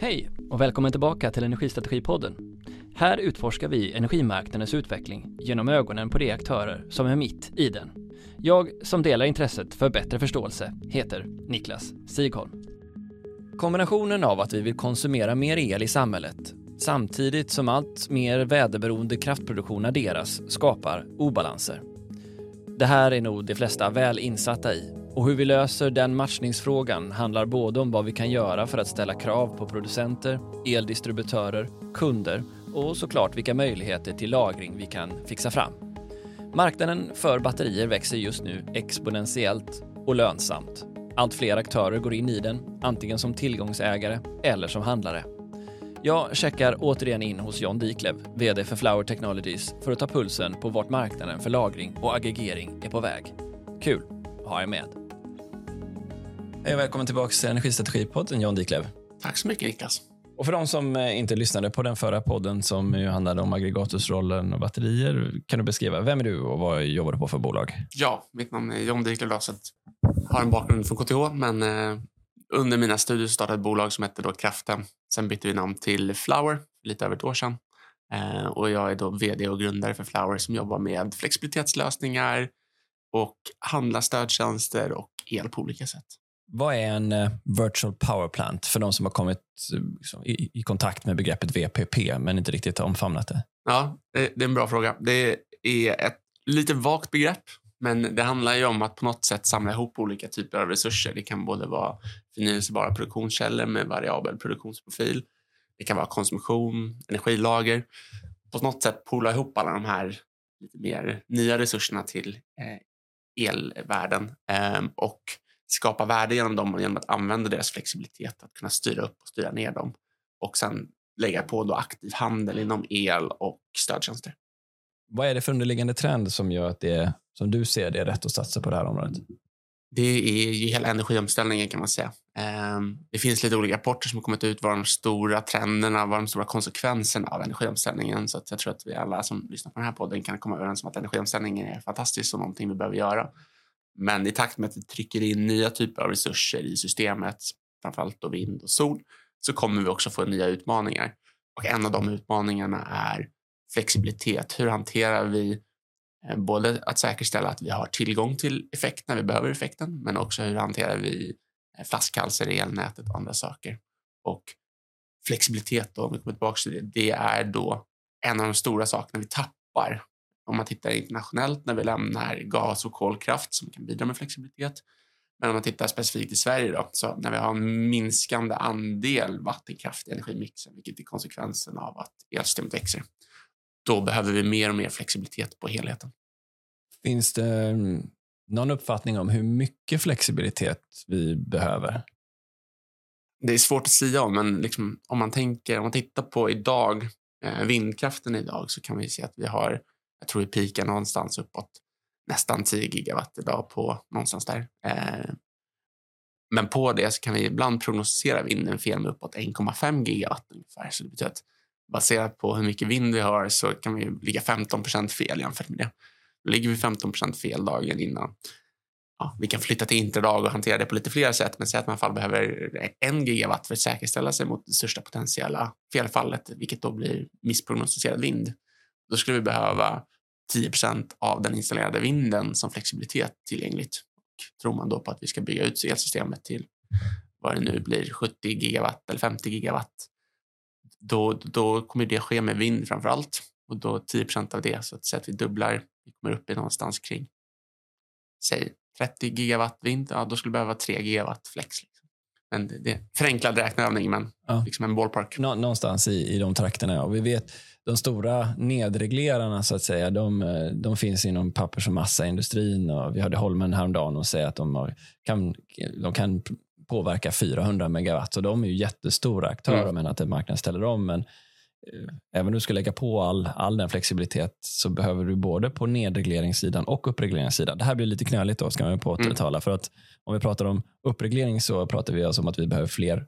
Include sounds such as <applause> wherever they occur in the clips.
Hej och välkommen tillbaka till Energistrategipodden. Här utforskar vi energimarknadens utveckling genom ögonen på de aktörer som är mitt i den. Jag som delar intresset för bättre förståelse heter Niklas Sigholm. Kombinationen av att vi vill konsumera mer el i samhället samtidigt som allt mer väderberoende kraftproduktion adderas skapar obalanser. Det här är nog de flesta väl insatta i och hur vi löser den matchningsfrågan handlar både om vad vi kan göra för att ställa krav på producenter, eldistributörer, kunder och såklart vilka möjligheter till lagring vi kan fixa fram. Marknaden för batterier växer just nu exponentiellt och lönsamt. Allt fler aktörer går in i den, antingen som tillgångsägare eller som handlare. Jag checkar återigen in hos John Diklev, VD för Flower Technologies, för att ta pulsen på vart marknaden för lagring och aggregering är på väg. Kul att ha er med. Hej och välkommen tillbaka till Energistrategipodden, John Diklev. Tack så mycket, Niklas. Och för de som eh, inte lyssnade på den förra podden som ju handlade om aggregatorsrollen och batterier, kan du beskriva vem är du och vad jobbar du på för bolag? Ja, mitt namn är John Diklev Jag har en bakgrund från KTH, men eh, under mina studier startade ett bolag som hette då Kraften. Sen bytte vi namn till Flower lite över ett år sedan. Eh, och jag är då vd och grundare för Flower som jobbar med flexibilitetslösningar och handlar stödtjänster och el på olika sätt. Vad är en eh, virtual power plant för de som har kommit eh, liksom, i, i, kontakt med begreppet VPP men inte riktigt har omfamnat det? Ja, det, det är en bra fråga. Det är ett lite vagt begrepp, men det handlar ju om att på något sätt samla ihop olika typer av resurser. Det kan både vara förnyelsebara produktionskällor med variabel produktionsprofil. Det kan vara konsumtion, energilager. På något sätt poola ihop alla de här lite mer nya resurserna till eh, elvärlden ehm, och skapa värde genom dem genom att använda deras flexibilitet att kunna styra upp och styra ner dem och sen lägga på då aktiv handel inom el och stödtjänster. Vad är det för underliggande trend som gör att det som du ser det är rätt att satsa på det här området? Det är ju hela energiomställningen kan man säga. Ehm, det finns lite olika rapporter som kommit ut vad de stora trenderna, vad de stora konsekvenserna av energiomställningen. Så jag tror att vi alla som lyssnar på den här podden kan komma överens om att energiomställningen är fantastisk och någonting vi behöver göra. Men i takt med att vi trycker in nya typer av resurser i systemet, framförallt då vind och sol, så kommer vi också få nya utmaningar. Och en av de utmaningarna är flexibilitet. Hur hanterar vi eh, både att säkerställa att vi har tillgång till effekt när vi behöver effekten, men också hur hanterar vi eh, flaskhalsar i elnätet och andra saker. Och flexibilitet, då, om vi kommer tillbaka till det, det är då en av de stora sakerna vi tappar om man tittar internationellt när vi lämnar gas och kolkraft som kan bidra med flexibilitet. Men om man tittar specifikt i Sverige då, så när vi har en minskande andel vattenkraft i energimixen, vilket är konsekvensen av att elsystemet växer, då behöver vi mer och mer flexibilitet på helheten. Finns det mm, någon uppfattning om hur mycket flexibilitet vi behöver? Det är svårt att säga om, men liksom, om man tänker, om man tittar på idag, eh, vindkraften idag, så kan vi se att vi har jag tror vi pikar någonstans uppåt nästan 10 gigawatt idag på någonstans där. Eh, men på det så kan vi ibland prognostisera vinden fel med uppåt 1,5 gigawatt ungefär. Så det betyder att baserat på hur mycket vind vi har så kan vi ligga 15 procent fel jämfört med det. Då ligger vi 15 fel dagen innan. Ja, vi kan flytta till interdag och hantera det på lite fler sätt, men säg att man fall behöver en gigawatt för att säkerställa sig mot det största potentiella felfallet, vilket då blir missprognostiserad vind. Då skulle vi behöva 10% av den installerade vinden som flexibilitet tillgängligt. Och tror man då på att vi ska bygga ut elsystemet till vad det nu blir, 70 gigawatt eller 50 gigawatt, då, då kommer det ske med vind framför allt. Och då 10% av det, så att säga att vi dubblar, vi kommer upp i någonstans kring, säg 30 gigawatt vind, ja då skulle vi behöva 3 gigawatt flex. Liksom. Men det, är förenklad räkneövning, men ja. liksom en ballpark. Nå någonstans i, i de trakterna. Och vi vet de stora nedreglerarna så att säga, de, de finns inom pappers och massaindustrin. Och vi hörde Holmen häromdagen och säga att de, har, kan, de kan påverka 400 megawatt. Så de är ju jättestora aktörer, mm. men att en marknad ställer om. Men även om du ska lägga på all, all den flexibilitet så behöver du både på nedregleringssidan och upregleringssidan. Det här blir lite knöligt då, ska man påtala. Mm. För att om vi pratar om uppreglering så pratar vi alltså om att vi behöver fler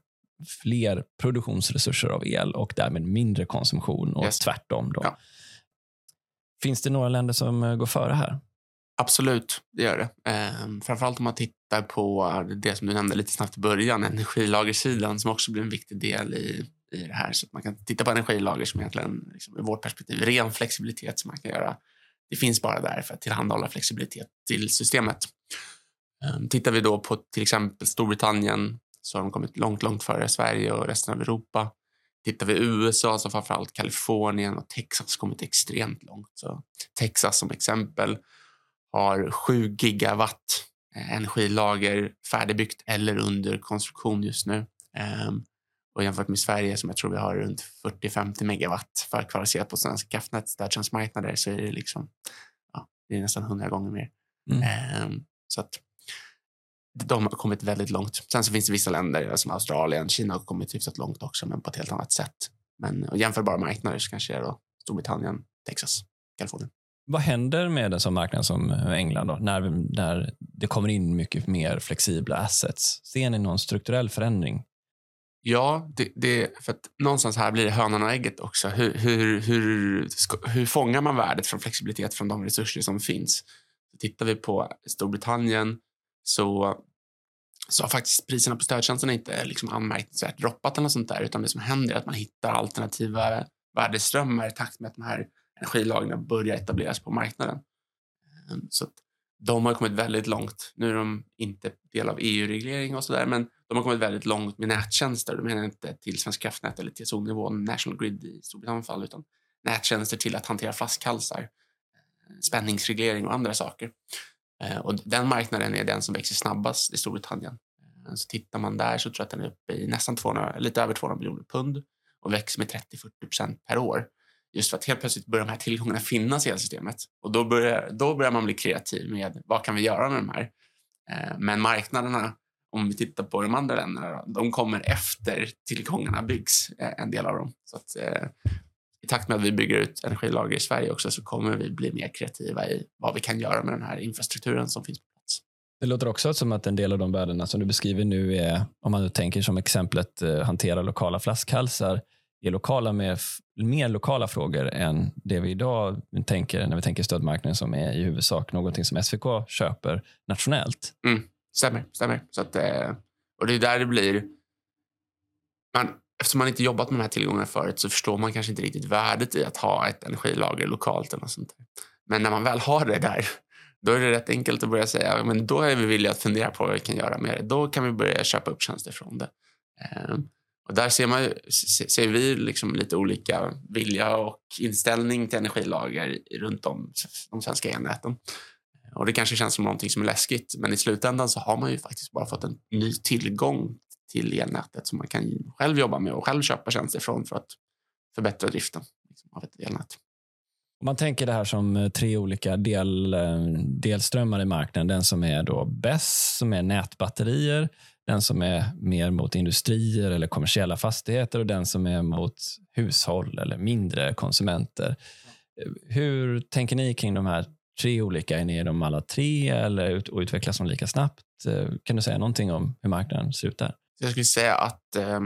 fler produktionsresurser av el och därmed mindre konsumtion och yes. tvärtom. Då. Ja. Finns det några länder som eh, går före här? Absolut, det gör det. Eh, framförallt om man tittar på det som du nämnde lite snabbt i början, energilagersidan som också blir en viktig del i, i det här. Så att man kan titta på energilager som egentligen, liksom, ur vårt perspektiv, ren flexibilitet som man kan göra. Det finns bara där för att tillhandahålla flexibilitet till systemet. Ehm, tittar vi då på till exempel Storbritannien så har de kommit långt, långt före Sverige och resten av Europa. Tittar vi USA så har framförallt Kalifornien och Texas kommit extremt långt. Så Texas som exempel har 7 gigawatt eh, energilager färdigbyggt eller under konstruktion just nu. Um, och jämfört med Sverige som jag tror vi har runt 40-50 megawatt för kvalificerat på Svenska kraftnät stödtjänstmarknader så är det liksom ja, det är nästan 100 gånger mer. Mm. Um, så att de har kommit väldigt långt. Sen så finns det vissa länder som Australien, Kina har kommit hyfsat långt också, men på ett helt annat sätt. Men jämförbara marknader så kanske är då Storbritannien, Texas, Kalifornien. Vad händer med en sån marknad som England då, när, när det kommer in mycket mer flexibla assets? Ser ni någon strukturell förändring? Ja, det, det, för att någonstans här blir det hönan och ägget också. Hur, hur, hur, hur fångar man värdet från flexibilitet från de resurser som finns? Tittar vi på Storbritannien så, så har faktiskt priserna på stödtjänsterna inte liksom anmärkningsvärt droppat eller något sånt där, utan det som händer är att man hittar alternativa värdeströmmar i takt med att de här energilagren börjar etableras på marknaden. Ehm, så de har kommit väldigt långt. Nu är de inte del av EU-reglering och sådär, men de har kommit väldigt långt med nättjänster. De menar inte till Svenska kraftnät eller till solnivån National Grid i Storbritannien fall, utan nättjänster till att hantera flaskhalsar, eh, spänningsreglering och andra saker. Eh, och den marknaden är den som växer snabbast i Storbritannien. Eh, så tittar man där så tror jag att den är uppe i nästan 200, lite över 200 miljoner pund och växer med 30-40 procent per år. Just för att helt plötsligt börjar de här tillgångarna finnas i elsystemet. Och då börjar, då börjar man bli kreativ med vad kan vi göra med de här? Eh, men marknaderna, om vi tittar på de andra länderna, de kommer efter tillgångarna byggs, eh, en del av dem. Så att, eh, i takt med att vi bygger ut energilager i Sverige också så kommer vi bli mer kreativa i vad vi kan göra med den här infrastrukturen som finns på plats. Det låter också som att en del av de värdena som du beskriver nu är, om man nu tänker som exemplet hantera lokala flaskhalsar, är lokala med mer lokala frågor än det vi idag tänker när vi tänker stödmarknaden som är i huvudsak någonting som SVK köper nationellt. Mm, stämmer, stämmer. Så att, eh, och det är där det blir... Man, eftersom man inte jobbat med de här tillgångarna förut så förstår man kanske inte riktigt värdet i att ha ett energilager lokalt. eller sånt där. Men när man väl har det där, då är det rätt enkelt att börja säga men då är vi villiga att fundera på vad vi kan göra med det. Då kan vi börja köpa upp tjänster från det. Eh, och där ser, man, ser vi liksom lite olika vilja och inställning till energilager runt om de svenska elnäten. Och det kanske känns som någonting som är läskigt, men i slutändan så har man ju faktiskt bara fått en ny tillgång till elnätet som man kan själv jobba med och själv köpa tjänster från för att förbättra driften liksom, av ett elnät. Om man tänker det här som eh, tre olika del, eh, delströmmar i marknaden. Den som är då bäst, som är nätbatterier. Den som är mer mot industrier eller kommersiella fastigheter och den som är mot hushåll eller mindre konsumenter. Hur tänker ni kring de här tre olika? Är ni de alla tre eller och utvecklas de lika snabbt? Eh, kan du säga någonting om hur marknaden ser ut där? Jag skulle säga att eh,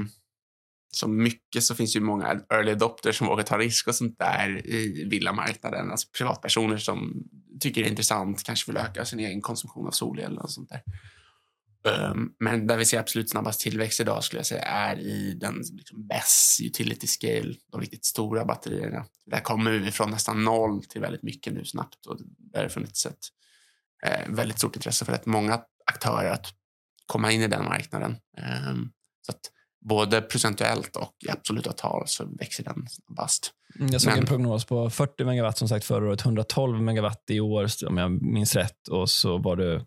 som mycket så finns det ju många early adopters som vågar ta risk och sånt där i villamarknaden. Alltså privatpersoner som tycker det är intressant, kanske vill öka sin egen konsumtion av solel och sånt där. Um, men där vi ser absolut snabbast tillväxt idag skulle jag säga är i den liksom BESS, utility scale, de riktigt stora batterierna. Där kommer vi från nästan noll till väldigt mycket nu snabbt och där har funnits ett eh, väldigt stort intresse för rätt många aktörer att komma in i den marknaden. Um, så att både procentuellt och i absoluta tal så växer den snabbast. Mm, jag såg Men, en prognos på 40 megawatt som sagt förra året, 112 megawatt i år om jag minns rätt och så var det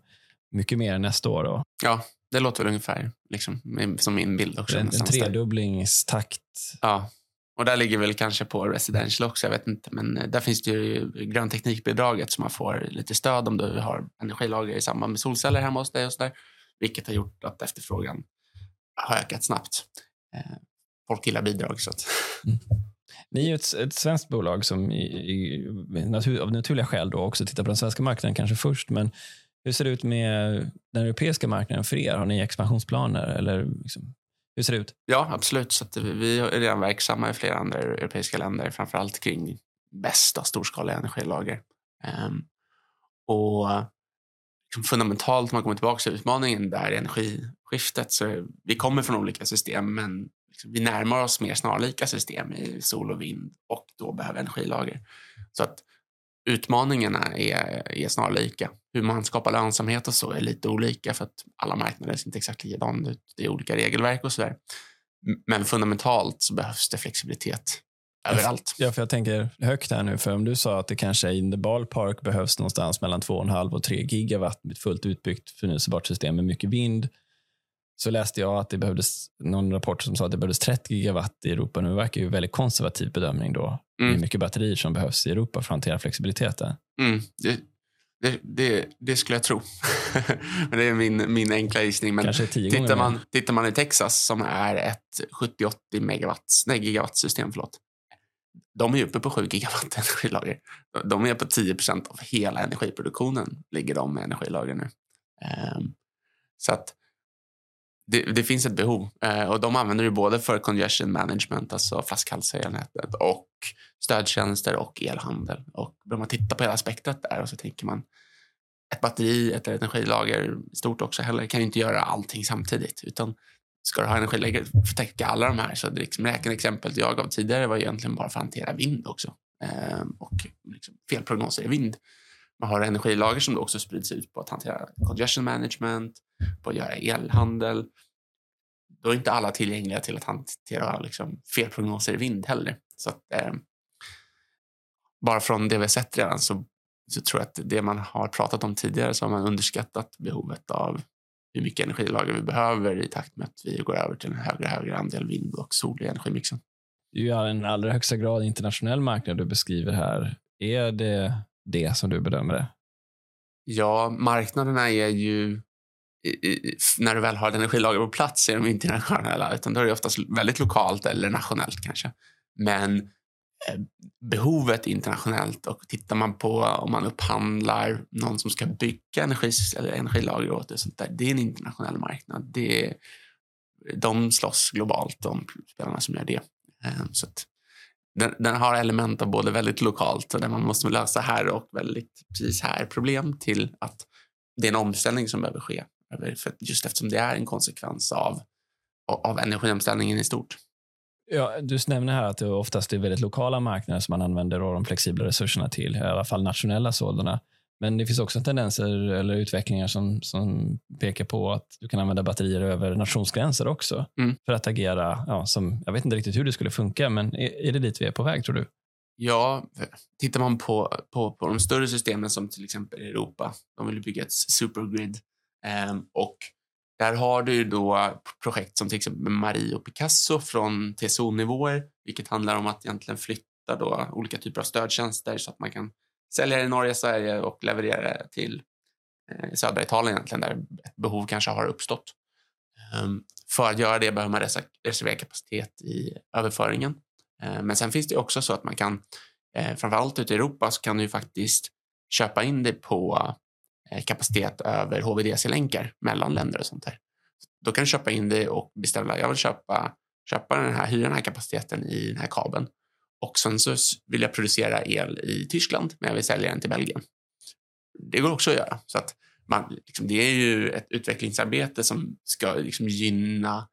mycket mer nästa år. Då. Ja, det låter väl ungefär liksom, som min bild också. En, en tredubblingstakt. Ja, och där ligger väl kanske på residential också, jag vet inte. Men eh, där finns det ju grön teknikbidraget som man får lite stöd om du har energilager i samband med solceller hemma hos dig och så där vilket har gjort att efterfrågan har ökat snabbt. Eh, folk gillar bidrag. Så att... Mm. Ni är ett, ett svenskt bolag som i, i, natur, av naturliga skäl då också tittar på den svenska marknaden kanske först. Men hur ser det ut med den europeiska marknaden för er? Har ni expansionsplaner? Eller liksom, hur ser det ut? Ja, absolut. Så vi är redan verksamma i flera andra europeiska länder, framför allt kring bästa storskaliga energilager. Um, Och liksom fundamentalt, om man kommer tillbaka till utmaningen där energiskiftet, så vi kommer från olika system, men liksom, vi närmar oss mer snarlika system i sol och vind och då behöver energilager. Så att utmaningarna är, är snarlika. Hur man skapar lönsamhet och så är lite olika för att alla marknader ser inte exakt likadana ut. Det är olika regelverk och så där. Men fundamentalt så behövs det flexibilitet överallt. Ja, för jag tänker högt här nu, för om du sa att det kanske in the ballpark behövs någonstans mellan 2,5 och 3 gigawatt med ett fullt utbyggt förnyelsebart system med mycket vind, så läste jag att det behövdes någon rapport som sa att det behövdes 30 gigawatt i Europa. Nu verkar ju en väldigt konservativ bedömning då. Mm. Hur mycket batterier som behövs i Europa för att hantera flexibiliteten. Mm. Det, det, det, det, skulle jag tro. <laughs> det är min, min enkla gissning. Men Kanske tio tittar, man, tittar man i Texas som är ett 70-80 megawatts, nej, gigawatt system, förlåt. De är uppe på 7 gigawatt <laughs> energilager. De är på 10 procent av hela energiproduktionen ligger de med energilager nu. Um, så att det, det, finns ett behov eh, och de använder det både för congestion management, alltså flaskhalsar i elnätet och stödtjänster och elhandel. Och börjar man titta på hela spektrat där och så tänker man ett batteri, ett energilager stort också heller kan ju inte göra allting samtidigt utan ska du ha energilager för att täcka alla de här så det liksom räkneexemplet jag gav tidigare var egentligen bara för att hantera vind också eh, och liksom felprognoser i vind. Man har energilager som då också sprids ut på att hantera congestion management, på att göra elhandel. Då är inte alla tillgängliga till att hantera liksom, felprognoser i vind heller. Så att, eh, bara från det vi har sett redan så, så tror jag att det man har pratat om tidigare så har man underskattat behovet av hur mycket energilager vi behöver i takt med att vi går över till en högre och högre andel vind och sol i energimixen. Det är ju en allra högsta grad internationell marknad du beskriver här. Är det det som du bedömer det? Ja, marknaderna är ju när du väl har ett energilager på plats är de inte internationella utan då är det oftast väldigt lokalt eller nationellt kanske. Men eh, behovet internationellt och tittar man på om man upphandlar någon som ska bygga energis, eller energilager åt det, sånt där, det är en internationell marknad. Det är, de slåss globalt, de spelarna som gör det. Eh, så att, den, den, har element av både väldigt lokalt och där man måste lösa här och väldigt precis här problem till att det är en omställning som behöver ske. För just eftersom det är en konsekvens av, av energiomställningen i stort. Ja, du nämner här att det oftast är väldigt lokala marknader som man använder de flexibla resurserna till, i alla fall nationella sådana. Men det finns också tendenser eller utvecklingar som, som pekar på att du kan använda batterier över nationsgränser också mm. för att agera. Ja, som, jag vet inte riktigt hur det skulle funka, men är, är det dit vi är på väg tror du? Ja, tittar man på, på, på de större systemen som till exempel Europa, de vill bygga ett supergrid Ehm, och där har du då projekt som till exempel Marie och Picasso från TSO-nivåer, vilket handlar om att egentligen flytta då olika typer av stödtjänster så att man kan sälja det i Norge, Sverige och leverera det till eh, södra Italien egentligen där ett behov kanske har uppstått. Ehm, för att göra det behöver man reservera kapacitet i överföringen. Ehm, men sen finns det också så att man kan, eh, framförallt ute i Europa, så kan du faktiskt köpa in det på Eh, kapacitet över HVDC-länkar mellan länder och sånt där. Då kan du köpa in det och beställa, jag vill köpa, köpa den här, hyra den här kapaciteten i den här kabeln och sen så vill jag producera el i Tyskland, men jag vill sälja den till Belgien. Det går också att göra. Så att man, liksom, det är ju ett utvecklingsarbete som ska liksom, gynna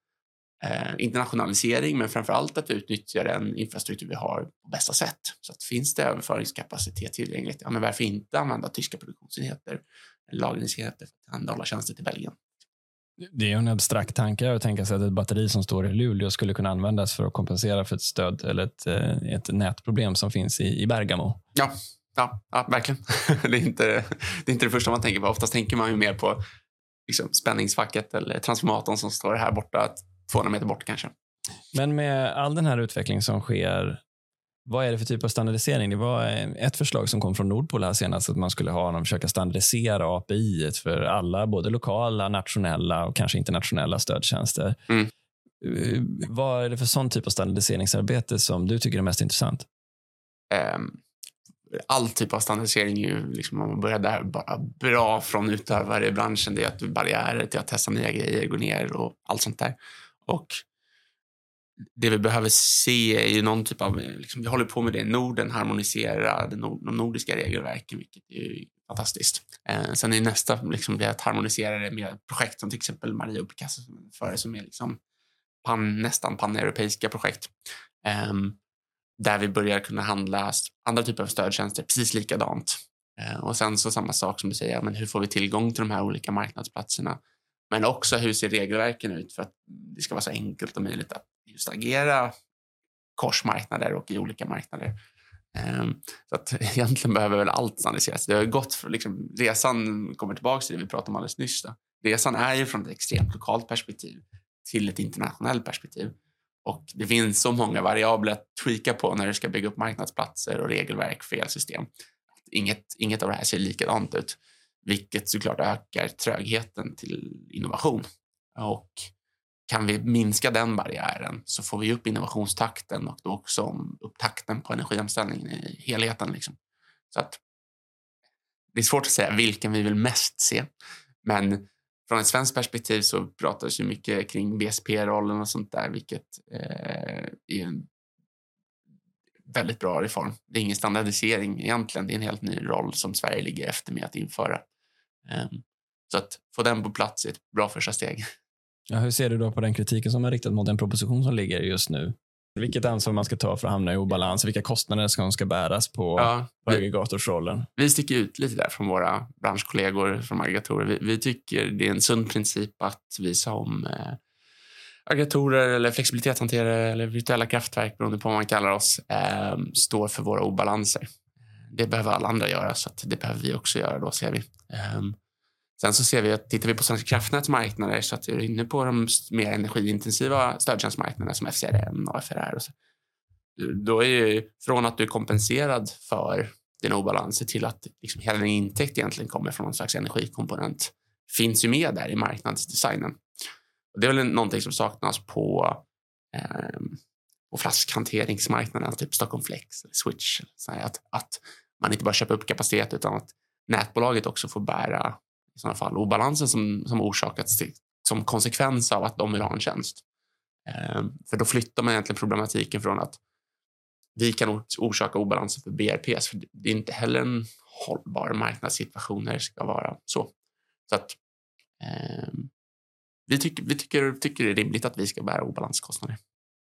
eh, internationalisering, men framför allt att vi utnyttjar den infrastruktur vi har på bästa sätt. Så att finns det överföringskapacitet tillgängligt, ja, men varför inte använda tyska produktionsenheter, lagringsenheter för att tillhandahålla tjänster till Belgien? Det är en abstrakt tanke att tänka sig att ett batteri som står i Luleå skulle kunna användas för att kompensera för ett stöd eller ett, eh, ett nätproblem som finns i, i Bergamo. Ja, ja, ja verkligen. <laughs> det, är inte, det är inte det första man tänker på. Oftast tänker man ju mer på liksom, spänningsfacket eller transformatorn som står här borta, 200 meter bort kanske. Men med all den här utvecklingen som sker vad är det för typ av standardisering? Det var ett förslag som kom från Nordpol här senast, att man skulle ha dem försöka standardisera API för alla, både lokala, nationella och kanske internationella stödtjänster. Mm. Eh, vad är det för sån typ av standardiseringsarbete som du tycker är mest intressant? Um, all typ av standardisering är ju, liksom, om man börjar där, bara bra från utövare i branschen. Det är att barriärer till att testa nya grejer går ner och allt sånt där. Och det vi behöver se är ju någon typ av, liksom, vi håller på med det i Norden, harmonisera de, nordiska regelverken, vilket är fantastiskt. Eh, sen är nästa liksom, det att harmonisera det med projekt som till exempel Maria och Picasso för som är liksom pan, nästan paneuropeiska projekt. Eh, där vi börjar kunna handla andra typer av stödtjänster precis likadant. Eh, och sen så samma sak som du säger, men hur får vi tillgång till de här olika marknadsplatserna? Men också hur ser regelverken ut för att det ska vara så enkelt och möjligt att just agera korsmarknader och i olika marknader. Ehm, så att <laughs> egentligen behöver väl allt standardiseras. Det har gått för, liksom, resan kommer tillbaka till det vi pratade om alldeles nyss. Då. Resan är ju från ett extremt lokalt perspektiv till ett internationellt perspektiv. Och det finns så många variabler att tweaka på när du ska bygga upp marknadsplatser och regelverk för elsystem. Inget, inget av det här ser likadant ut, vilket såklart ökar trögheten till innovation. Och kan vi minska den barriären så får vi upp innovationstakten och då också upp takten på energiomställningen i helheten. Liksom. Så att det är svårt att säga vilken vi vill mest se, men från ett svenskt perspektiv så pratas ju mycket kring BSP-rollen och sånt där, vilket eh, är en väldigt bra reform. Det är ingen standardisering egentligen. Det är en helt ny roll som Sverige ligger efter med att införa. Um, så att få den på plats är ett bra första steg. <laughs> Ja, hur ser du då på den kritiken som är riktad mot den proposition som ligger just nu? Vilket ansvar man ska ta för att hamna i obalans, vilka kostnader som ska bäras på, ja, på aggregatorsrollen? Vi sticker ut lite där från våra branschkollegor från aggregatorer. Vi, vi tycker det är en sund princip att vi som eh, aggregatorer eller flexibilitetshanterare eller virtuella kraftverk, beroende på vad man kallar oss, eh, står för våra obalanser. Det behöver alla andra göra, så det behöver vi också göra då, ser vi. Um, Sen så ser vi att tittar vi på Svenska kraftnäts marknader så att vi är inne på de mer energiintensiva stödtjänstmarknaderna som FCRN och FRR. Och så. Då är ju från att du är kompenserad för dina obalanser till att liksom hela din intäkt egentligen kommer från någon slags energikomponent finns ju med där i marknadsdesignen. Och det är väl någonting som saknas på, eh, och flaskhanteringsmarknaden, typ Stockholm Flex eller Switch. Så att, att man inte bara köper upp kapacitet utan att nätbolaget också får bära i sådana fall obalansen som, som orsakats till, som konsekvens av att de vill ha en tjänst. Ehm, för då flyttar man egentligen problematiken från att vi kan orsaka obalanser för BRPs, för det är inte heller en hållbar marknadssituation när det ska vara så. Så att eh, vi, tycker, vi tycker, tycker det är rimligt att vi ska bära obalanskostnader.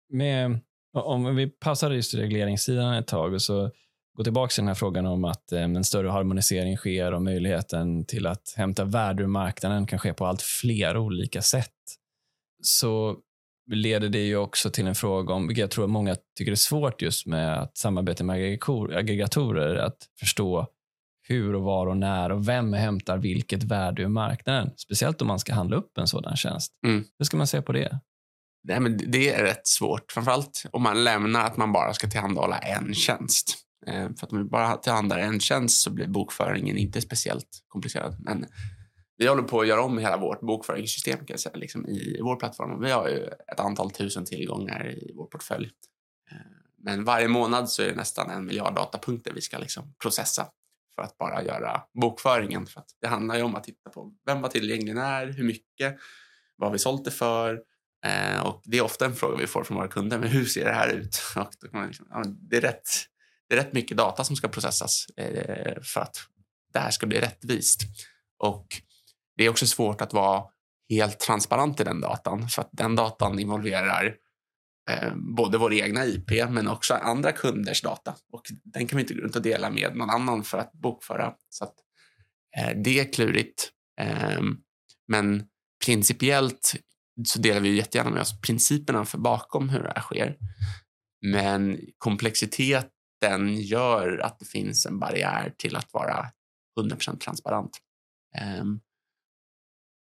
Med, om vi passar just regleringssidan ett tag och så gå tillbaka till den här frågan om att eh, en större harmonisering sker och möjligheten till att hämta värde ur marknaden kan ske på allt fler olika sätt. Så leder det ju också till en fråga om, vilket jag tror många tycker är svårt just med att samarbeta med aggregatorer, att förstå hur och var och när och vem hämtar vilket värde ur marknaden. Speciellt om man ska handla upp en sådan tjänst. Mm. Hur ska man se på det? Nej, men det är rätt svårt, framförallt om man lämnar att man bara ska tillhandahålla en tjänst. Eh, för att om vi bara tillhandahåller en tjänst så blir bokföringen inte speciellt komplicerad. Men vi håller på att göra om hela vårt bokföringssystem kan jag säga, liksom i vår plattform. Vi har ju ett antal tusen tillgångar i vår portfölj. Eh, men varje månad så är det nästan en miljard datapunkter vi ska liksom processa för att bara göra bokföringen. För att det handlar ju om att titta på vem var tillgänglig när, hur mycket, vad har vi sålt det för? Eh, och det är ofta en fråga vi får från våra kunder, men hur ser det här ut? <laughs> Och då kan man liksom, ja, det är rätt det är rätt mycket data som ska processas eh, för att det här ska bli rättvist. Och det är också svårt att vara helt transparent i den datan för att den datan involverar eh, både vår egna IP men också andra kunders data och den kan vi inte gå runt och dela med någon annan för att bokföra. Så att, eh, det är klurigt. Eh, men principiellt så delar vi jättegärna med oss principerna för bakom hur det här sker. Men komplexitet den gör att det finns en barriär till att vara 100% transparent. Um,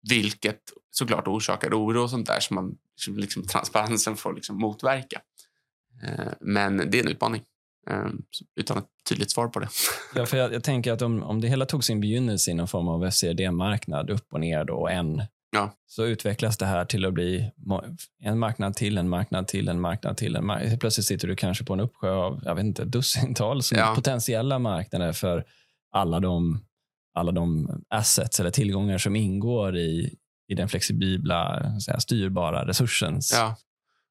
vilket såklart orsakar oro och sånt där som man liksom, liksom <laughs> transparensen får liksom motverka. Uh, men det är en utmaning um, utan ett tydligt svar på det. <laughs> ja, för jag, jag, tänker att om, om det hela tog sin begynnelse i någon form av FCD-marknad, upp och ner då, en Ja. Så utvecklas det här till att bli en marknad till, en marknad till, en marknad till. En marknad. Plötsligt sitter du kanske på en uppsjö av jag vet inte, dussintals ja. potentiella marknader för alla de, alla de assets eller tillgångar som ingår i, i den flexibla, säga, styrbara resursen. Ja.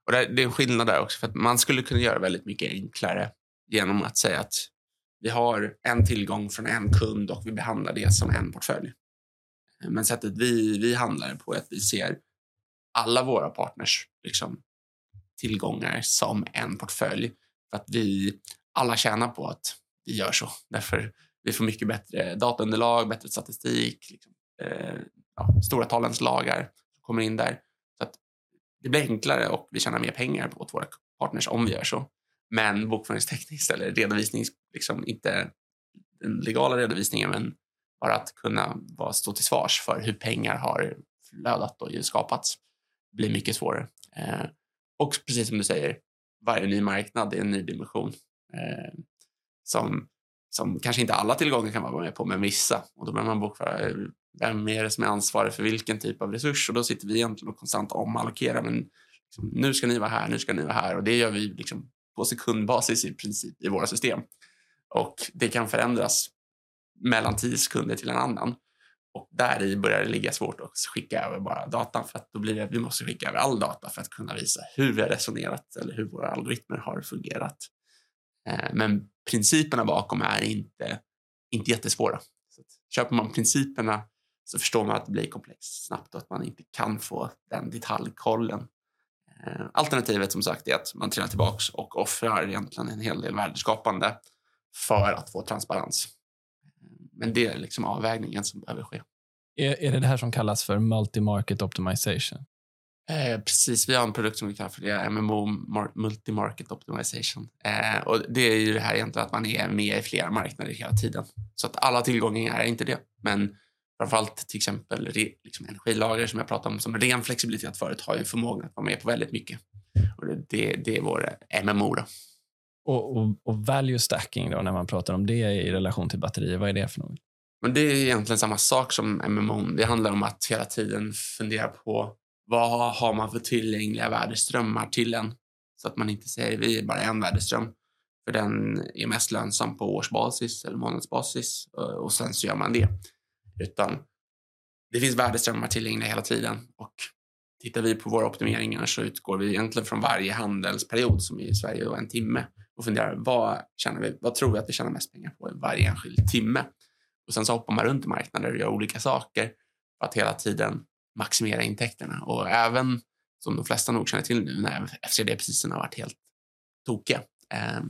Och det, är en skillnad där också. för att Man skulle kunna göra väldigt mycket enklare genom att säga att vi har en tillgång från en kund och vi behandlar det som en portfölj. Men sättet vi, vi handlar på är att vi ser alla våra partners liksom, tillgångar som en portfölj. För att vi alla tjänar på att vi gör så. Därför vi får mycket bättre dataunderlag, bättre statistik, liksom, eh, ja, stora talens lagar kommer in där. Så att det blir enklare och vi tjänar mer pengar åt våra partners om vi gör så. Men bokföringstekniskt eller redovisning, liksom inte den legala redovisningen, men bara att kunna vara, stå till svars för hur pengar har flödat och skapats blir mycket svårare. Eh, och precis som du säger, varje ny marknad är en ny dimension eh, som, som kanske inte alla tillgångar kan vara med på, men vissa. Och då behöver man bokföra eh, vem är det som är ansvarig för vilken typ av resurs och då sitter vi egentligen och konstant omallokerar. Men liksom, nu ska ni vara här, nu ska ni vara här och det gör vi liksom på sekundbasis i princip i våra system. Och det kan förändras mellan 10 sekunder till en annan. Och där i börjar det ligga svårt att skicka över bara datan för att då blir det att vi måste skicka över all data för att kunna visa hur vi har resonerat eller hur våra algoritmer har fungerat. Eh, men principerna bakom är inte, inte jättesvåra. Så köper man principerna så förstår man att det blir komplext snabbt och att man inte kan få den detaljkollen. Eh, alternativet som sagt är att man trillar tillbaks och offrar egentligen en hel del värdeskapande för att få transparens. Men det är liksom avvägningen som behöver ske. Är, är det det här som kallas för multi-market optimization? Eh, precis, vi har en produkt som vi kallar för det, MMO, Multi-Market Optimization. Eh, och det är ju det här egentligen att man är med i flera marknader hela tiden. Så att alla tillgångar är inte det. Men framförallt till exempel re, liksom energilager som jag pratade om som ren flexibilitet förut har ju förmågan att vara med på väldigt mycket. Och det, det, det är vår MMO. Då. Och, och, och, value stacking, då, när man pratar om det i relation till batterier, vad är det för något? Men det är egentligen samma sak som MMO. Det handlar om att hela tiden fundera på vad har man för tillgängliga värdeströmmar till en? Så att man inte säger vi är bara en värdeström, för den är mest lönsam på årsbasis eller månadsbasis eh, och sen så gör man det. Utan det finns värdeströmmar tillgängliga hela tiden och tittar vi på våra optimeringar så utgår vi egentligen från varje handelsperiod som är i Sverige och en timme och funderar vad, tjänar vi, vad tror vi att vi tjänar mest pengar på i varje enskild timme? Och sen så hoppar man runt i marknader och gör olika saker för att hela tiden maximera intäkterna. Och även, som de flesta nog känner till nu, när FCD-priserna har varit helt tokiga, eh,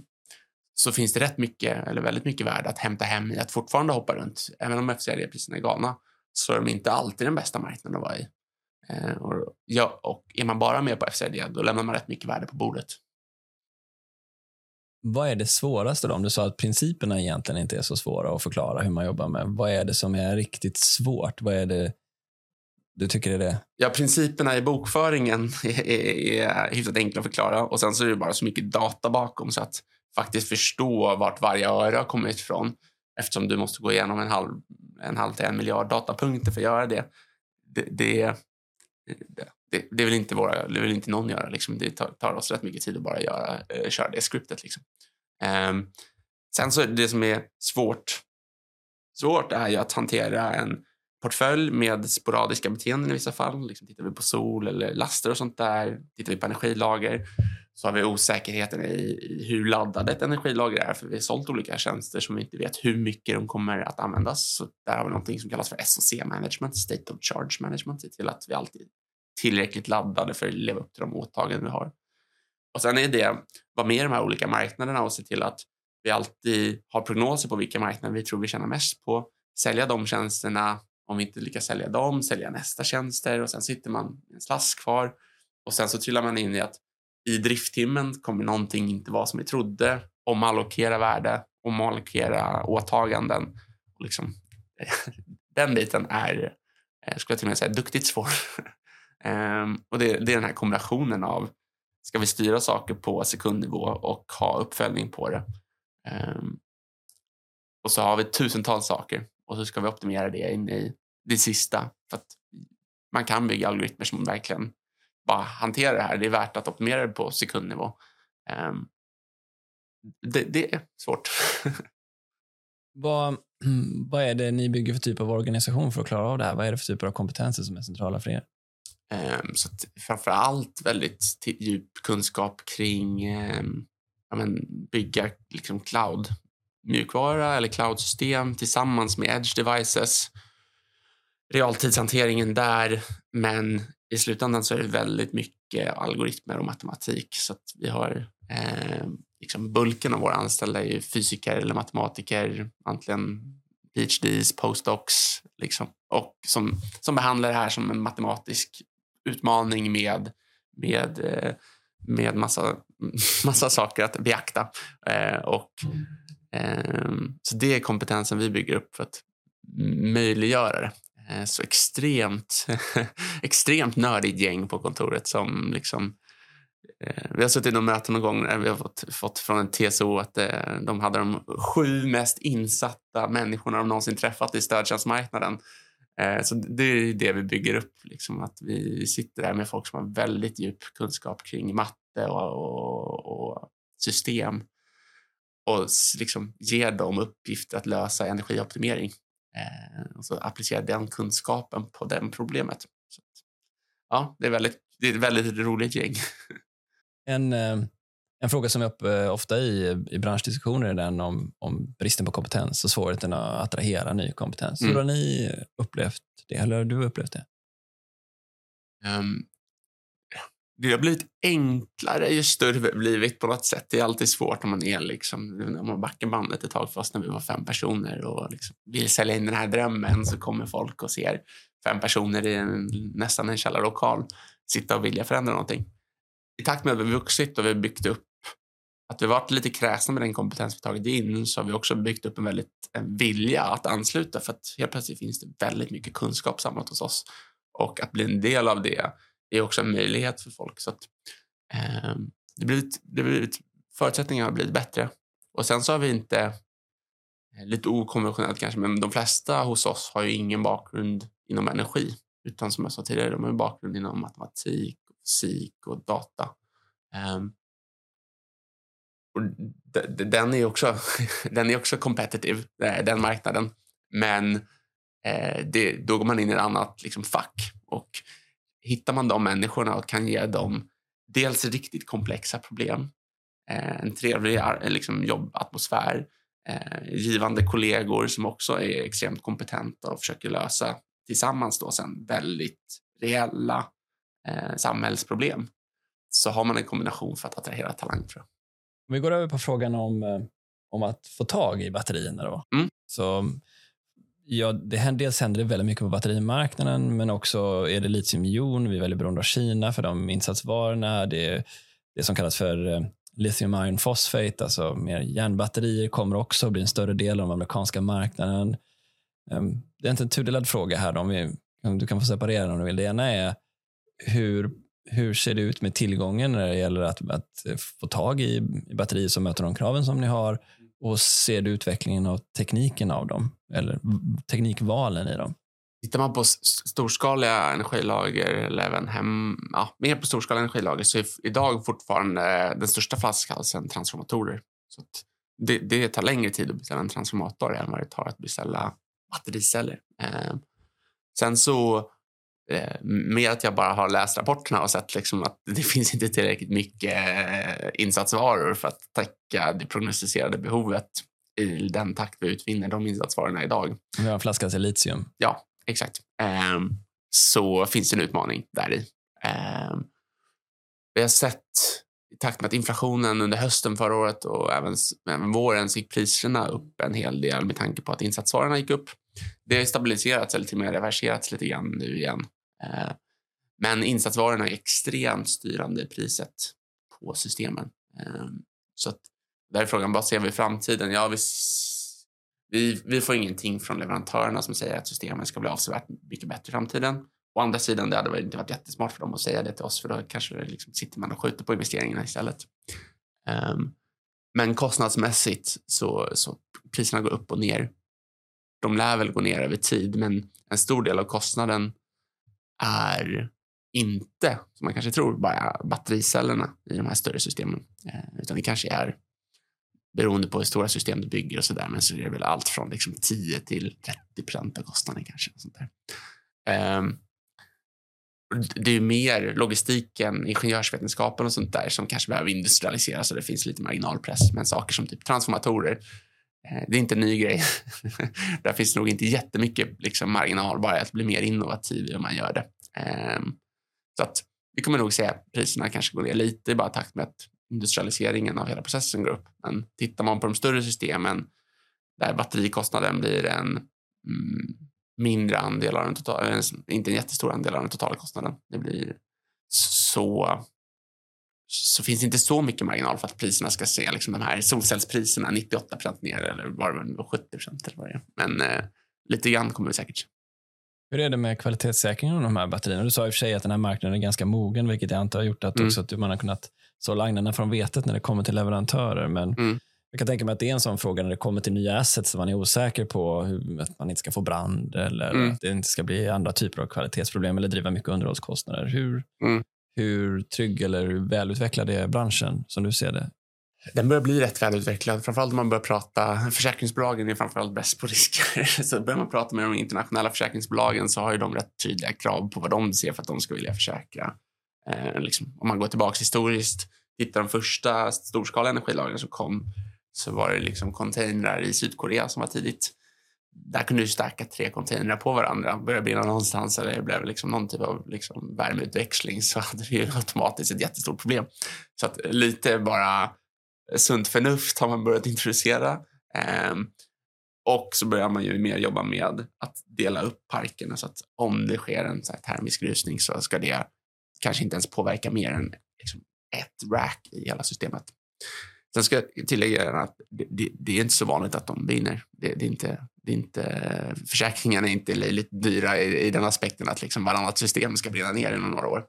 så finns det rätt mycket, eller väldigt mycket värde att hämta hem i att fortfarande hoppa runt. Även om FCD-priserna är galna så är de inte alltid den bästa marknaden att vara i. Eh, och, ja, och är man bara med på FCD, då lämnar man rätt mycket värde på bordet. Vad är det svåraste då? Om du sa att principerna egentligen inte är så svåra att förklara hur man jobbar med. Vad är det som är riktigt svårt? Vad är det du tycker är det? Ja, principerna i bokföringen <laughs> är, är, är hyfsat enkla att förklara och sen så är det bara så mycket data bakom så att faktiskt förstå vart varje öre har kommit ifrån eftersom du måste gå igenom en halv, en halv till en miljard datapunkter för att göra det. Det, det, det, det vill inte, våra, det vill inte någon göra. Liksom. Det tar, tar oss rätt mycket tid att bara göra, eh, köra det skriptet. Liksom. Um, sen så det som är svårt, svårt är ju att hantera en portfölj med sporadiska beteenden i vissa fall. Liksom tittar vi på sol eller laster och sånt där, tittar vi på energilager så har vi osäkerheten i, i hur laddat ett energilager är för vi har sålt olika tjänster som vi inte vet hur mycket de kommer att användas. Så där har vi någonting som kallas för SOC management, state of charge management, se till att vi alltid tillräckligt laddade för att leva upp till de åtaganden vi har. Och sen är det vara med i de här olika marknaderna och se till att vi alltid har prognoser på vilka marknader vi tror vi tjänar mest på, sälja de tjänsterna om vi inte lyckas sälja dem, sälja nästa tjänster och sen sitter man i en slask kvar och sen så trillar man in i att i drifttimmen kommer någonting inte vara som vi trodde. Omallokera värde, omallokera åtaganden. Och liksom, <laughs> den biten är, eh, skulle jag till och med säga, duktigt svår. <laughs> Ehm, och det, det, är den här kombinationen av ska vi styra saker på sekundnivå och ha uppföljning på det. Ehm, och så har vi tusentals saker och så ska vi optimera det in i det sista. För att man kan bygga algoritmer som verkligen bara hanterar det här. Det är värt att optimera det på sekundnivå. Ehm, det, det, är svårt. <laughs> vad, <clears throat> vad är det ni bygger för typ av organisation för att klara av det här? Vad är det för typer av kompetenser som är centrala för er? Um, så framför allt väldigt djup kunskap kring ehm, ja, men, bygga liksom cloud mjukvara eller cloudsystem tillsammans med edge devices. Realtidshanteringen där, men i slutändan så är det väldigt mycket algoritmer och matematik. Så att vi har eh, liksom bulken av våra anställda är ju fysiker eller matematiker, antingen PhDs, postdocs, liksom, och som, som behandlar det här som en matematisk utmaning med, med, eh, med massa, <laughs> massa saker att beakta. Eh, och, ehm, så det är kompetensen vi bygger upp för att möjliggöra det. Eh, så extremt, <laughs> extremt nördigt gäng på kontoret som liksom vi har suttit i möten någon gång när vi har fått, fått från en TCO att de hade de sju mest insatta människorna de någonsin träffat i stödtjänstmarknaden. Eh, så det är det vi bygger upp, liksom, att vi sitter där med folk som har väldigt djup kunskap kring matte och, och, och system och liksom ger dem uppgift att lösa energioptimering Eh, och så applicera den kunskapen på det problemet. Så, ja, det är, väldigt, det är ett väldigt roligt gäng. <laughs> En, eh, en fråga som är uppe eh, ofta i, i branschdiskussioner är den om, om bristen på kompetens och svårigheten att attrahera ny kompetens. Mm. Hur har ni upplevt det? Eller har du upplevt det? Um, det har blivit enklare ju större vi blivit på något sätt. Det är alltid svårt om man är liksom, om man backar bandet ett tag oss när vi var fem personer och liksom vill sälja in den här drömmen så kommer folk och ser fem personer i en, nästan en källarlokal sitta och vilja förändra någonting. I takt med att vi vuxit och vi byggt upp att vi varit lite kräsna med den kompetens vi tagit in så har vi också byggt upp en väldigt en vilja att ansluta för att helt plötsligt finns det väldigt mycket kunskap samlat hos oss och att bli en del av det är också en möjlighet för folk. Så att, eh, det blivit, det blivit, förutsättningarna har blivit bättre. Och sen så har vi inte, eh, lite okonventionellt kanske, men de flesta hos oss har ju ingen bakgrund inom energi. Utan som jag sa tidigare, de har bakgrund inom matematik, fysik och data. Um, den är också, <laughs> den är också competitive, eh, den marknaden. Men eh, det, då går man in i ett annat liksom, fack. Och hittar man de människorna och kan ge dem dels riktigt komplexa problem, eh, en trevlig liksom, jobbatmosfär, eh, givande kollegor som också är extremt kompetenta och försöker lösa tillsammans då sen väldigt reella eh, samhällsproblem så har man en kombination för att attrahera talang. Tror jag. Om vi går över på frågan om, om att få tag i batterierna. Då. Mm. Så Ja, det händer, dels händer det väldigt mycket på batterimarknaden, men också är det litiumjon. Vi är väldigt beroende av Kina för de insatsvarorna. Det är det som kallas för eh, lithium iron phosphate, alltså mer järnbatterier kommer också bli en större del av den amerikanska marknaden. Ehm, det är inte en tudelad fråga här, om, vi, du kan få separera den om du vill. Det ena är hur, hur ser det ut med tillgången när det gäller att, att få tag i, i batterier som möter de kraven som ni har? Och ser du utvecklingen av tekniken av dem? Eller teknikvalen i dem? Tittar man på storskaliga energilager eller även hem, ja, mer på storskaliga energilager så är idag fortfarande den största flaskhalsen transformatorer. Så det, det, tar längre tid att beställa en transformator än vad det tar att beställa battericeller. Eh, sen så eh, med att jag bara har läst rapporterna och sett liksom att det <laughs> finns inte tillräckligt mycket eh, insatsvaror för att täcka det prognostiserade behovet i den takt vi utvinner de insatsvarorna idag. Vi har en flaska till litium. Ja, exakt. Um, så finns det en utmaning där i. Um, vi har sett i takt med att inflationen under hösten förra året och även, även våren så gick priserna upp en hel del med tanke på att insatsvarorna gick upp. Det har stabiliserats eller till och med reverserats lite grann nu igen. Eh, men insatsvarorna är extremt styrande i priset på systemen. Eh, så att där är frågan, vad ser vi i framtiden? Ja, vi, vi, vi får ingenting från leverantörerna som säger att systemen ska bli avsevärt mycket bättre i framtiden. Å andra sidan, det hade inte varit jättesmart för dem att säga det till oss, för då kanske liksom sitter man och skjuter på investeringarna istället. Um, men kostnadsmässigt så, så priserna går upp och ner. De lär väl gå ner över tid, men en stor del av kostnaden är inte, som man kanske tror, bara battericellerna i de här större systemen. Eh, utan det kanske är beroende på hur stora system du bygger och så där. Men så är det väl allt från liksom 10 till 30 procent av kostnaden kanske. Sånt där. Ehm, det är mer logistiken, ingenjörsvetenskapen och sånt där som kanske behöver industrialiseras och det finns lite marginalpress. Men saker som typ transformatorer, Eh, det är inte en ny grej. <laughs> Där finns nog inte jättemycket liksom, marginal, bara att bli mer innovativ i hur man gör det. Ehm, så att vi kommer nog se att priserna kanske går ner lite bara i takt med att industrialiseringen av hela processen går upp. Men tittar man på de större systemen där batterikostnaden blir en mm, mindre andel av den totala, inte en jättestor andel av den totala kostnaden. Det blir så så finns det inte så mycket marginal för att priserna ska se liksom de här solcellspriserna 98% ner eller var det 70% eller vad det är. Men eh, lite grann kommer det säkert. Hur är det med kvalitetssäkringen av de här batterierna? Du sa i och för sig att den här marknaden är ganska mogen, vilket jag antar har gjort att, mm. också att man har kunnat sålla agnarna från vetet när det kommer till leverantörer. Men mm. jag kan tänka mig att det är en sån fråga när det kommer till nya assets som man är osäker på hur, att man inte ska få brand eller mm. att det inte ska bli andra typer av kvalitetsproblem eller driva mycket underhållskostnader. Hur, mm hur trygg eller hur välutvecklad är branschen som du ser det? Den börjar bli rätt välutvecklad. Framförallt om man börjar prata, försäkringsbolagen är framförallt bäst på risker. <laughs> Så börjar man prata med de internationella försäkringsbolagen så har ju de rätt tydliga krav på vad de ser för att de ska vilja försäkra. Eh, liksom, om man går tillbaka historiskt, tittar de första storskaliga energilagren som kom så var det liksom containrar i Sydkorea som var tidigt. Där kunde du stacka tre containrar på varandra. Började brinna någonstans eller det blev liksom någon typ av liksom värmeutväxling så hade det ju automatiskt ett jättestort problem. Så att lite bara sunt förnuft har man börjat introducera. Eh, och så börjar man ju mer jobba med att dela upp parkerna så att om det sker en så här termisk rusning så ska det kanske inte ens påverka mer än liksom, ett rack i hela systemet. Sen ska jag tillägga att det, det, det, är inte så vanligt att de brinner. Det, det, är inte, det är inte, försäkringarna är inte lite dyra i, i den aspekten att liksom varannat system ska brinna ner inom några år.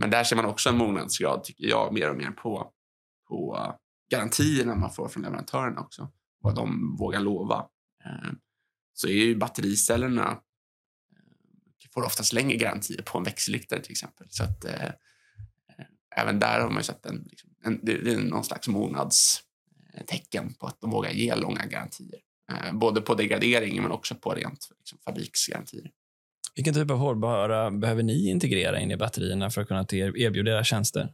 Men där ser man också en mognadsgrad, tycker jag, mer och mer på, på garantierna man får från leverantörerna också. Vad de vågar lova. Eh, så är ju battericellerna eh, får oftast längre garantier på en växellykta till exempel. Så att, eh, eh även där har man ju sett en, liksom, en, det är någon slags månadstecken på att de vågar ge långa garantier både på degradering men också på rent liksom, fabriksgarantier. Vilken typ av hårdvara behöver ni integrera in i batterierna för att kunna erbjuda era tjänster?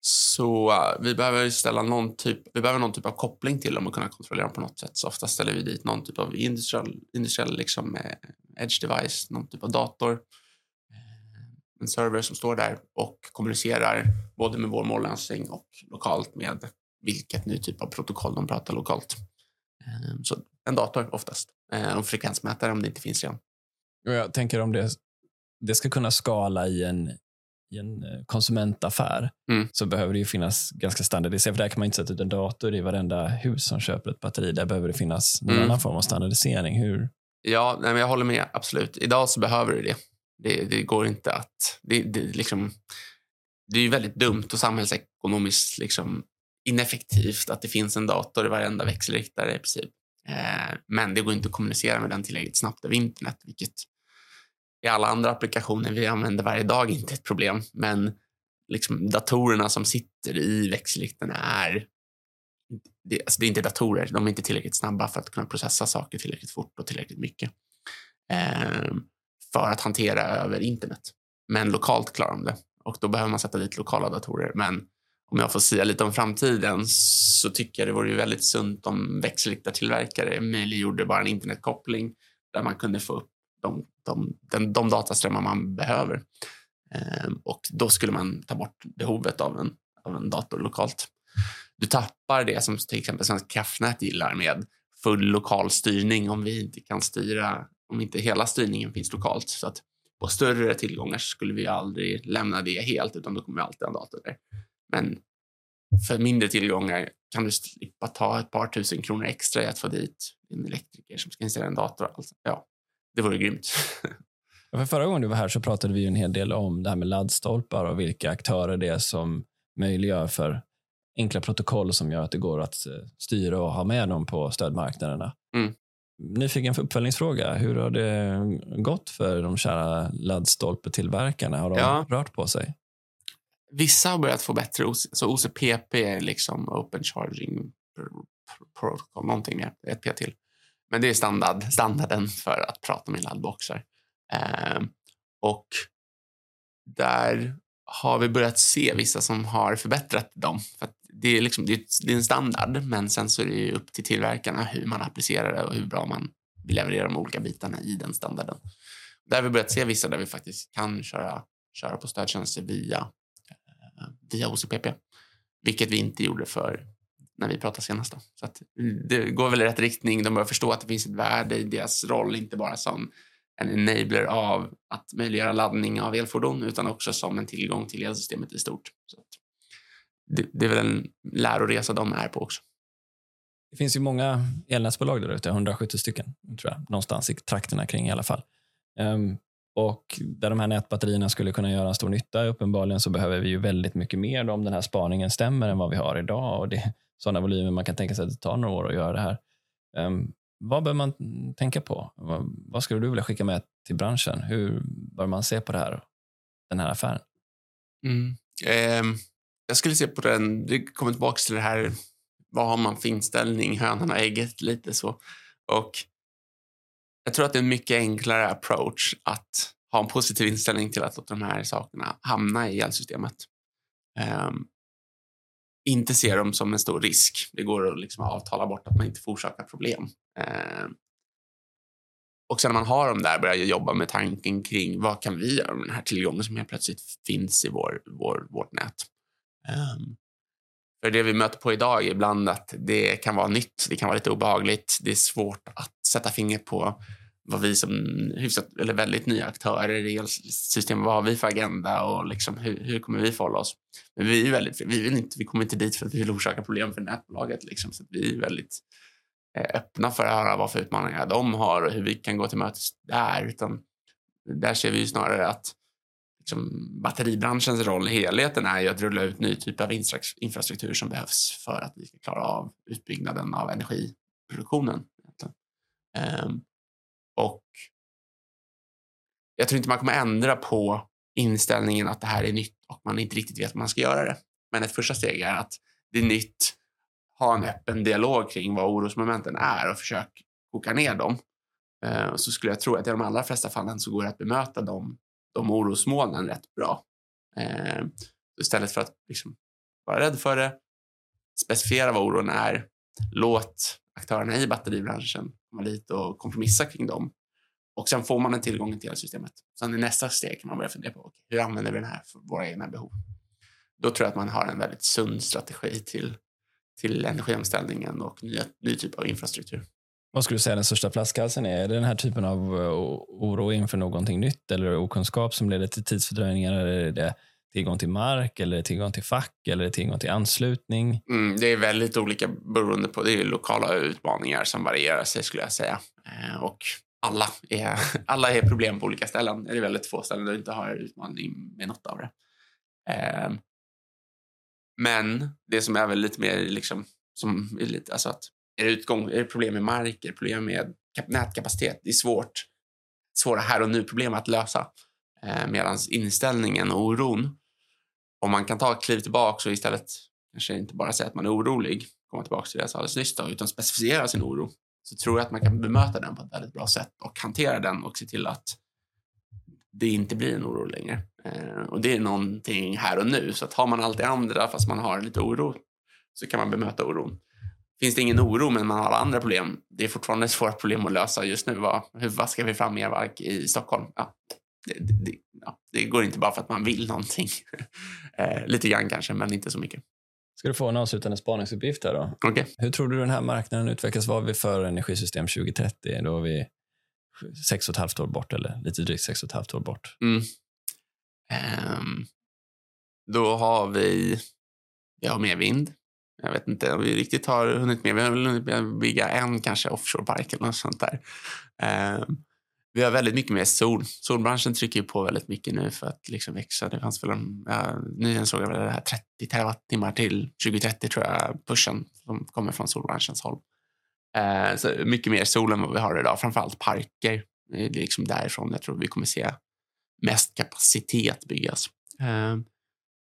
Så uh, vi behöver ställa någon typ, vi behöver någon typ av koppling till dem och kunna kontrollera dem på något sätt. Så ofta ställer vi dit någon typ av industrial, industrial liksom, eh, edge device, någon typ av dator. Eh, en server som står där och kommunicerar både med vår mållösning och lokalt med vilket ny typ av protokoll de pratar lokalt. Eh, så en dator oftast. Eh, och frekvensmätare om det inte finns redan. Jag tänker om det, det ska kunna skala i en i en eh, konsumentaffär mm. så behöver det ju finnas ganska standardiserat. För där kan man inte sätta ut en dator i varenda hus som köper ett batteri. Där behöver det finnas någon mm. annan form av standardisering. Hur? Ja, nej, men jag håller med. Absolut. Idag så behöver du det. Det, det går inte att... Det, det, liksom, det är ju väldigt dumt och samhällsekonomiskt liksom, ineffektivt att det finns en dator i varenda växelriktare i princip. Eh, men det går inte att kommunicera med den tillräckligt snabbt över internet, vilket i alla andra applikationer vi använder varje dag inte ett problem. Men liksom datorerna som sitter i växelriktarna är det, alltså det är inte datorer. De är inte tillräckligt snabba för att kunna processa saker tillräckligt fort och tillräckligt mycket eh, för att hantera över internet. Men lokalt klarar de det och då behöver man sätta dit lokala datorer. Men om jag får säga lite om framtiden så tycker jag det vore väldigt sunt om växelriktartillverkare möjliggjorde bara en internetkoppling där man kunde få upp de, de, de, de dataströmmar man behöver. Ehm, och då skulle man ta bort behovet av en, av en dator lokalt. Du tappar det som till exempel Svenska kraftnät gillar med full lokal styrning om vi inte kan styra, om inte hela styrningen finns lokalt. Så att på större tillgångar skulle vi aldrig lämna det helt, utan då kommer vi alltid ha en dator där. Men för mindre tillgångar kan du slippa ta ett par tusen kronor extra i att få dit en elektriker som ska installera en dator. Alltså, ja, det vore grymt. <laughs> för förra gången du var här så pratade vi en hel del om det här med laddstolpar och vilka aktörer det är som möjliggör för enkla protokoll som gör att det går att eh, styra och ha med dem på stödmarknaderna. Mm. Nyfiken för uppföljningsfråga. Hur har det gått för de kära laddstolpetillverkarna? Har de ja. rört på sig? Vissa har börjat få bättre. Så OCPP är liksom Open Charging Protocol, någonting mer. Ett P till. Men det är standard, standarden för att prata med laddboxar. Eh, och där har vi börjat se vissa som har förbättrat dem. För det, är liksom, det, är, det är en standard, men sen så är det upp till tillverkarna hur man applicerar det och hur bra man vill leverera de olika bitarna i den standarden. Där har vi börjat se vissa där vi faktiskt kan köra, köra på stödtjänster via, Eh, via OCPP, vilket vi inte gjorde för när vi pratade senast. Då. Så det går väl i rätt riktning. De börjar förstå att det finns ett värde i deras roll, inte bara som en enabler av att möjliggöra laddning av elfordon utan också som en tillgång till elsystemet i stort. Så det, det, är väl en läroresa de är på också. Det finns ju många elnätsbolag där ute, 170 stycken, tror jag, någonstans i trakterna kring i alla fall. Um, och där de här nätbatterierna skulle kunna göra en stor nytta, uppenbarligen så behöver vi ju väldigt mycket mer om den här spaningen stämmer än vad vi har idag. Och det är sådana volymer man kan tänka sig att det tar några år att göra det här. Um, vad bör man tänka på? Vad, vad, skulle du vilja skicka med till branschen? Hur bör man se på det här, den här affären? Mm. Eh, jag skulle se på den, vi kommer tillbaka till det här, vad har man för inställning, hönan och ägget, lite så. Och jag tror att det är en mycket enklare approach att ha en positiv inställning till att låta de här sakerna hamna i elsystemet. Um, inte se dem som en stor risk. Det går att liksom avtala bort att man inte förorsakar problem. Um, och sen när man har dem där börjar jag jobba med tanken kring vad kan vi göra med den här tillgången som helt plötsligt finns i vår, vår, vårt nät. Um, för det vi möter på idag är ibland att det kan vara nytt, det kan vara lite obehagligt. Det är svårt att sätta fingret på vad vi som hyfsat, eller väldigt nya aktörer i elsystemet, vad har vi för agenda och liksom hur, hur kommer vi förhålla oss? Men vi är väldigt, vi, vill inte, vi kommer inte dit för att vi vill orsaka problem för nätbolaget. Liksom, så vi är väldigt eh, öppna för att höra vad för utmaningar de har och hur vi kan gå till mötes där. Utan där ser vi snarare att liksom, batteribranschens roll i helheten är ju att rulla ut ny typ av infrastruktur som behövs för att vi ska klara av utbyggnaden av energiproduktionen. Um, och jag tror inte man kommer ändra på inställningen att det här är nytt och man inte riktigt vet hur man ska göra det. Men ett första steg är att det är nytt. Ha en öppen dialog kring vad orosmomenten är och försök koka ner dem. Ehm, så skulle jag tro att i de allra flesta fallen så går det att bemöta dem de orosmolnen rätt bra. Eh, istället för att liksom vara rädd för det, specificera vad oron är, låt aktörerna i batteribranschen komma dit och kompromissa kring dem. Och sen får man en tillgång till hela systemet. Sen i nästa steg kan man börja fundera på hur använder vi den här för våra egna behov. Då tror jag att man har en väldigt sund strategi till, till energiomställningen och nya, ny typ av infrastruktur. Vad skulle du säga den största flaskhalsen är? Är det den här typen av eh, oro inför någonting nytt eller okunskap som leder till tidsfördröjningar? Eller är det tillgång till mark eller tillgång till fack eller tillgång till anslutning? Mm, det är väldigt olika beroende på, det är lokala utmaningar som varierar sig skulle jag säga. Eh, och alla är, <laughs> alla är problem på olika ställen. Det är väldigt få ställen där du inte har utmaning med något av det. Eh, men det som är väl lite mer liksom, som är lite, alltså att är det, utgång, är det problem med mark? Är det problem med nätkapacitet? Det är svårt. Svåra här och nu-problem att lösa. Eh, Medan inställningen och oron, om man kan ta ett kliv tillbaka och istället kanske inte bara säga att man är orolig, komma tillbaka till det jag sa alldeles nyss, då, utan specificera sin oro, så tror jag att man kan bemöta den på ett väldigt bra sätt och hantera den och se till att det inte blir en oro längre. Eh, och det är någonting här och nu. Så att har man allt det andra fast man har lite oro så kan man bemöta oron finns det ingen oro men man har alla andra problem. Det är fortfarande svåra problem att lösa just nu. Vad, hur vaskar vi fram elverk i Stockholm? Ja, det, det, ja, det, går inte bara för att man vill någonting. <laughs> eh, lite grann kanske, men inte så mycket. Ska du få en avslutande spaningsuppgift här då? Okay. Hur tror du den här marknaden utvecklas? Vad har vi för energisystem 2030? Då har vi sex och ett halvt år bort, eller lite drygt sex och ett halvt år bort. Mm. Um, då har vi, vi har mer vind, jag vet inte om vi riktigt har hunnit med. Vi har väl hunnit bygga en kanske offshorepark eller något sånt där. Eh, vi har väldigt mycket mer sol. Solbranschen trycker på väldigt mycket nu för att liksom växa. Det fanns väl en, ja, nyligen såg jag väl det här 30 terawattimmar till 2030 tror jag, pushen som kommer från solbranschens håll. Eh, så mycket mer sol än vad vi har idag, framförallt parker. Det är liksom därifrån jag tror vi kommer se mest kapacitet byggas. Eh,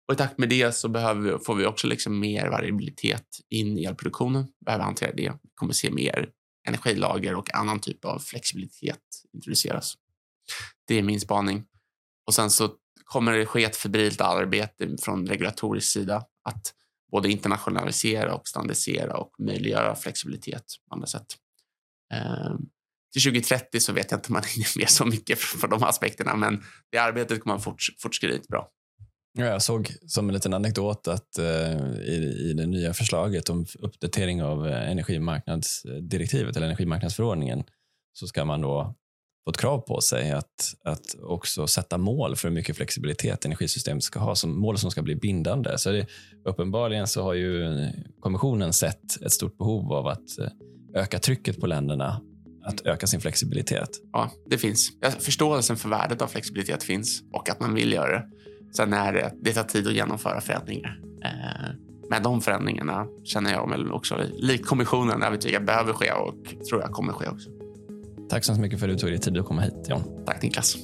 och I takt med det så behöver, får vi också liksom mer variabilitet in i elproduktionen. Vi behöver hantera det. Vi kommer se mer energilager och annan typ av flexibilitet introduceras. Det är min spaning. Och sen så kommer det ske ett febrilt arbete från regulatorisk sida att både internationalisera och standardisera och möjliggöra flexibilitet på andra sätt. Ehm, till 2030 så vet jag inte om man <laughs> hinner med så mycket från de aspekterna, men det arbetet kommer att forts fortskrida bra. Ja, jag såg som en liten anekdot att eh, i, i det nya förslaget om uppdatering av eh, energimarknadsdirektivet eller energimarknadsförordningen så ska man då få ett krav på sig att, att också sätta mål för hur mycket flexibilitet energisystemet ska ha, som mål som ska bli bindande. Så det, uppenbarligen så har ju kommissionen sett ett stort behov av att eh, öka trycket på länderna att öka sin flexibilitet. Ja, det finns. Förståelsen för värdet av flexibilitet finns och att man vill göra det. Sen är det, det tar tid att genomföra förändringar. Eh, men de förändringarna känner jag väl också, likt kommissionen, övertygad behöver ske och tror jag kommer ske också. Tack så mycket för att du tog dig tid att komma hit, John. Tack Niklas.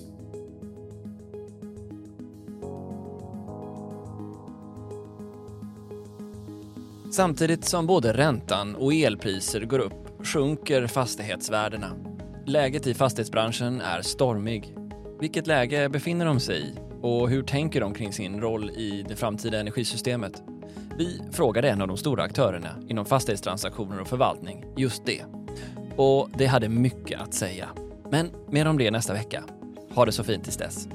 Samtidigt som både räntan och elpriser går upp sjunker fastighetsvärdena. Läget i fastighetsbranschen är stormig. Vilket läge befinner de sig i och hur tänker de kring sin roll i det framtida energisystemet? Vi frågade en av de stora aktörerna inom fastighetstransaktioner och förvaltning just det. Och det hade mycket att säga. Men mer om det nästa vecka. Ha det så fint tills dess.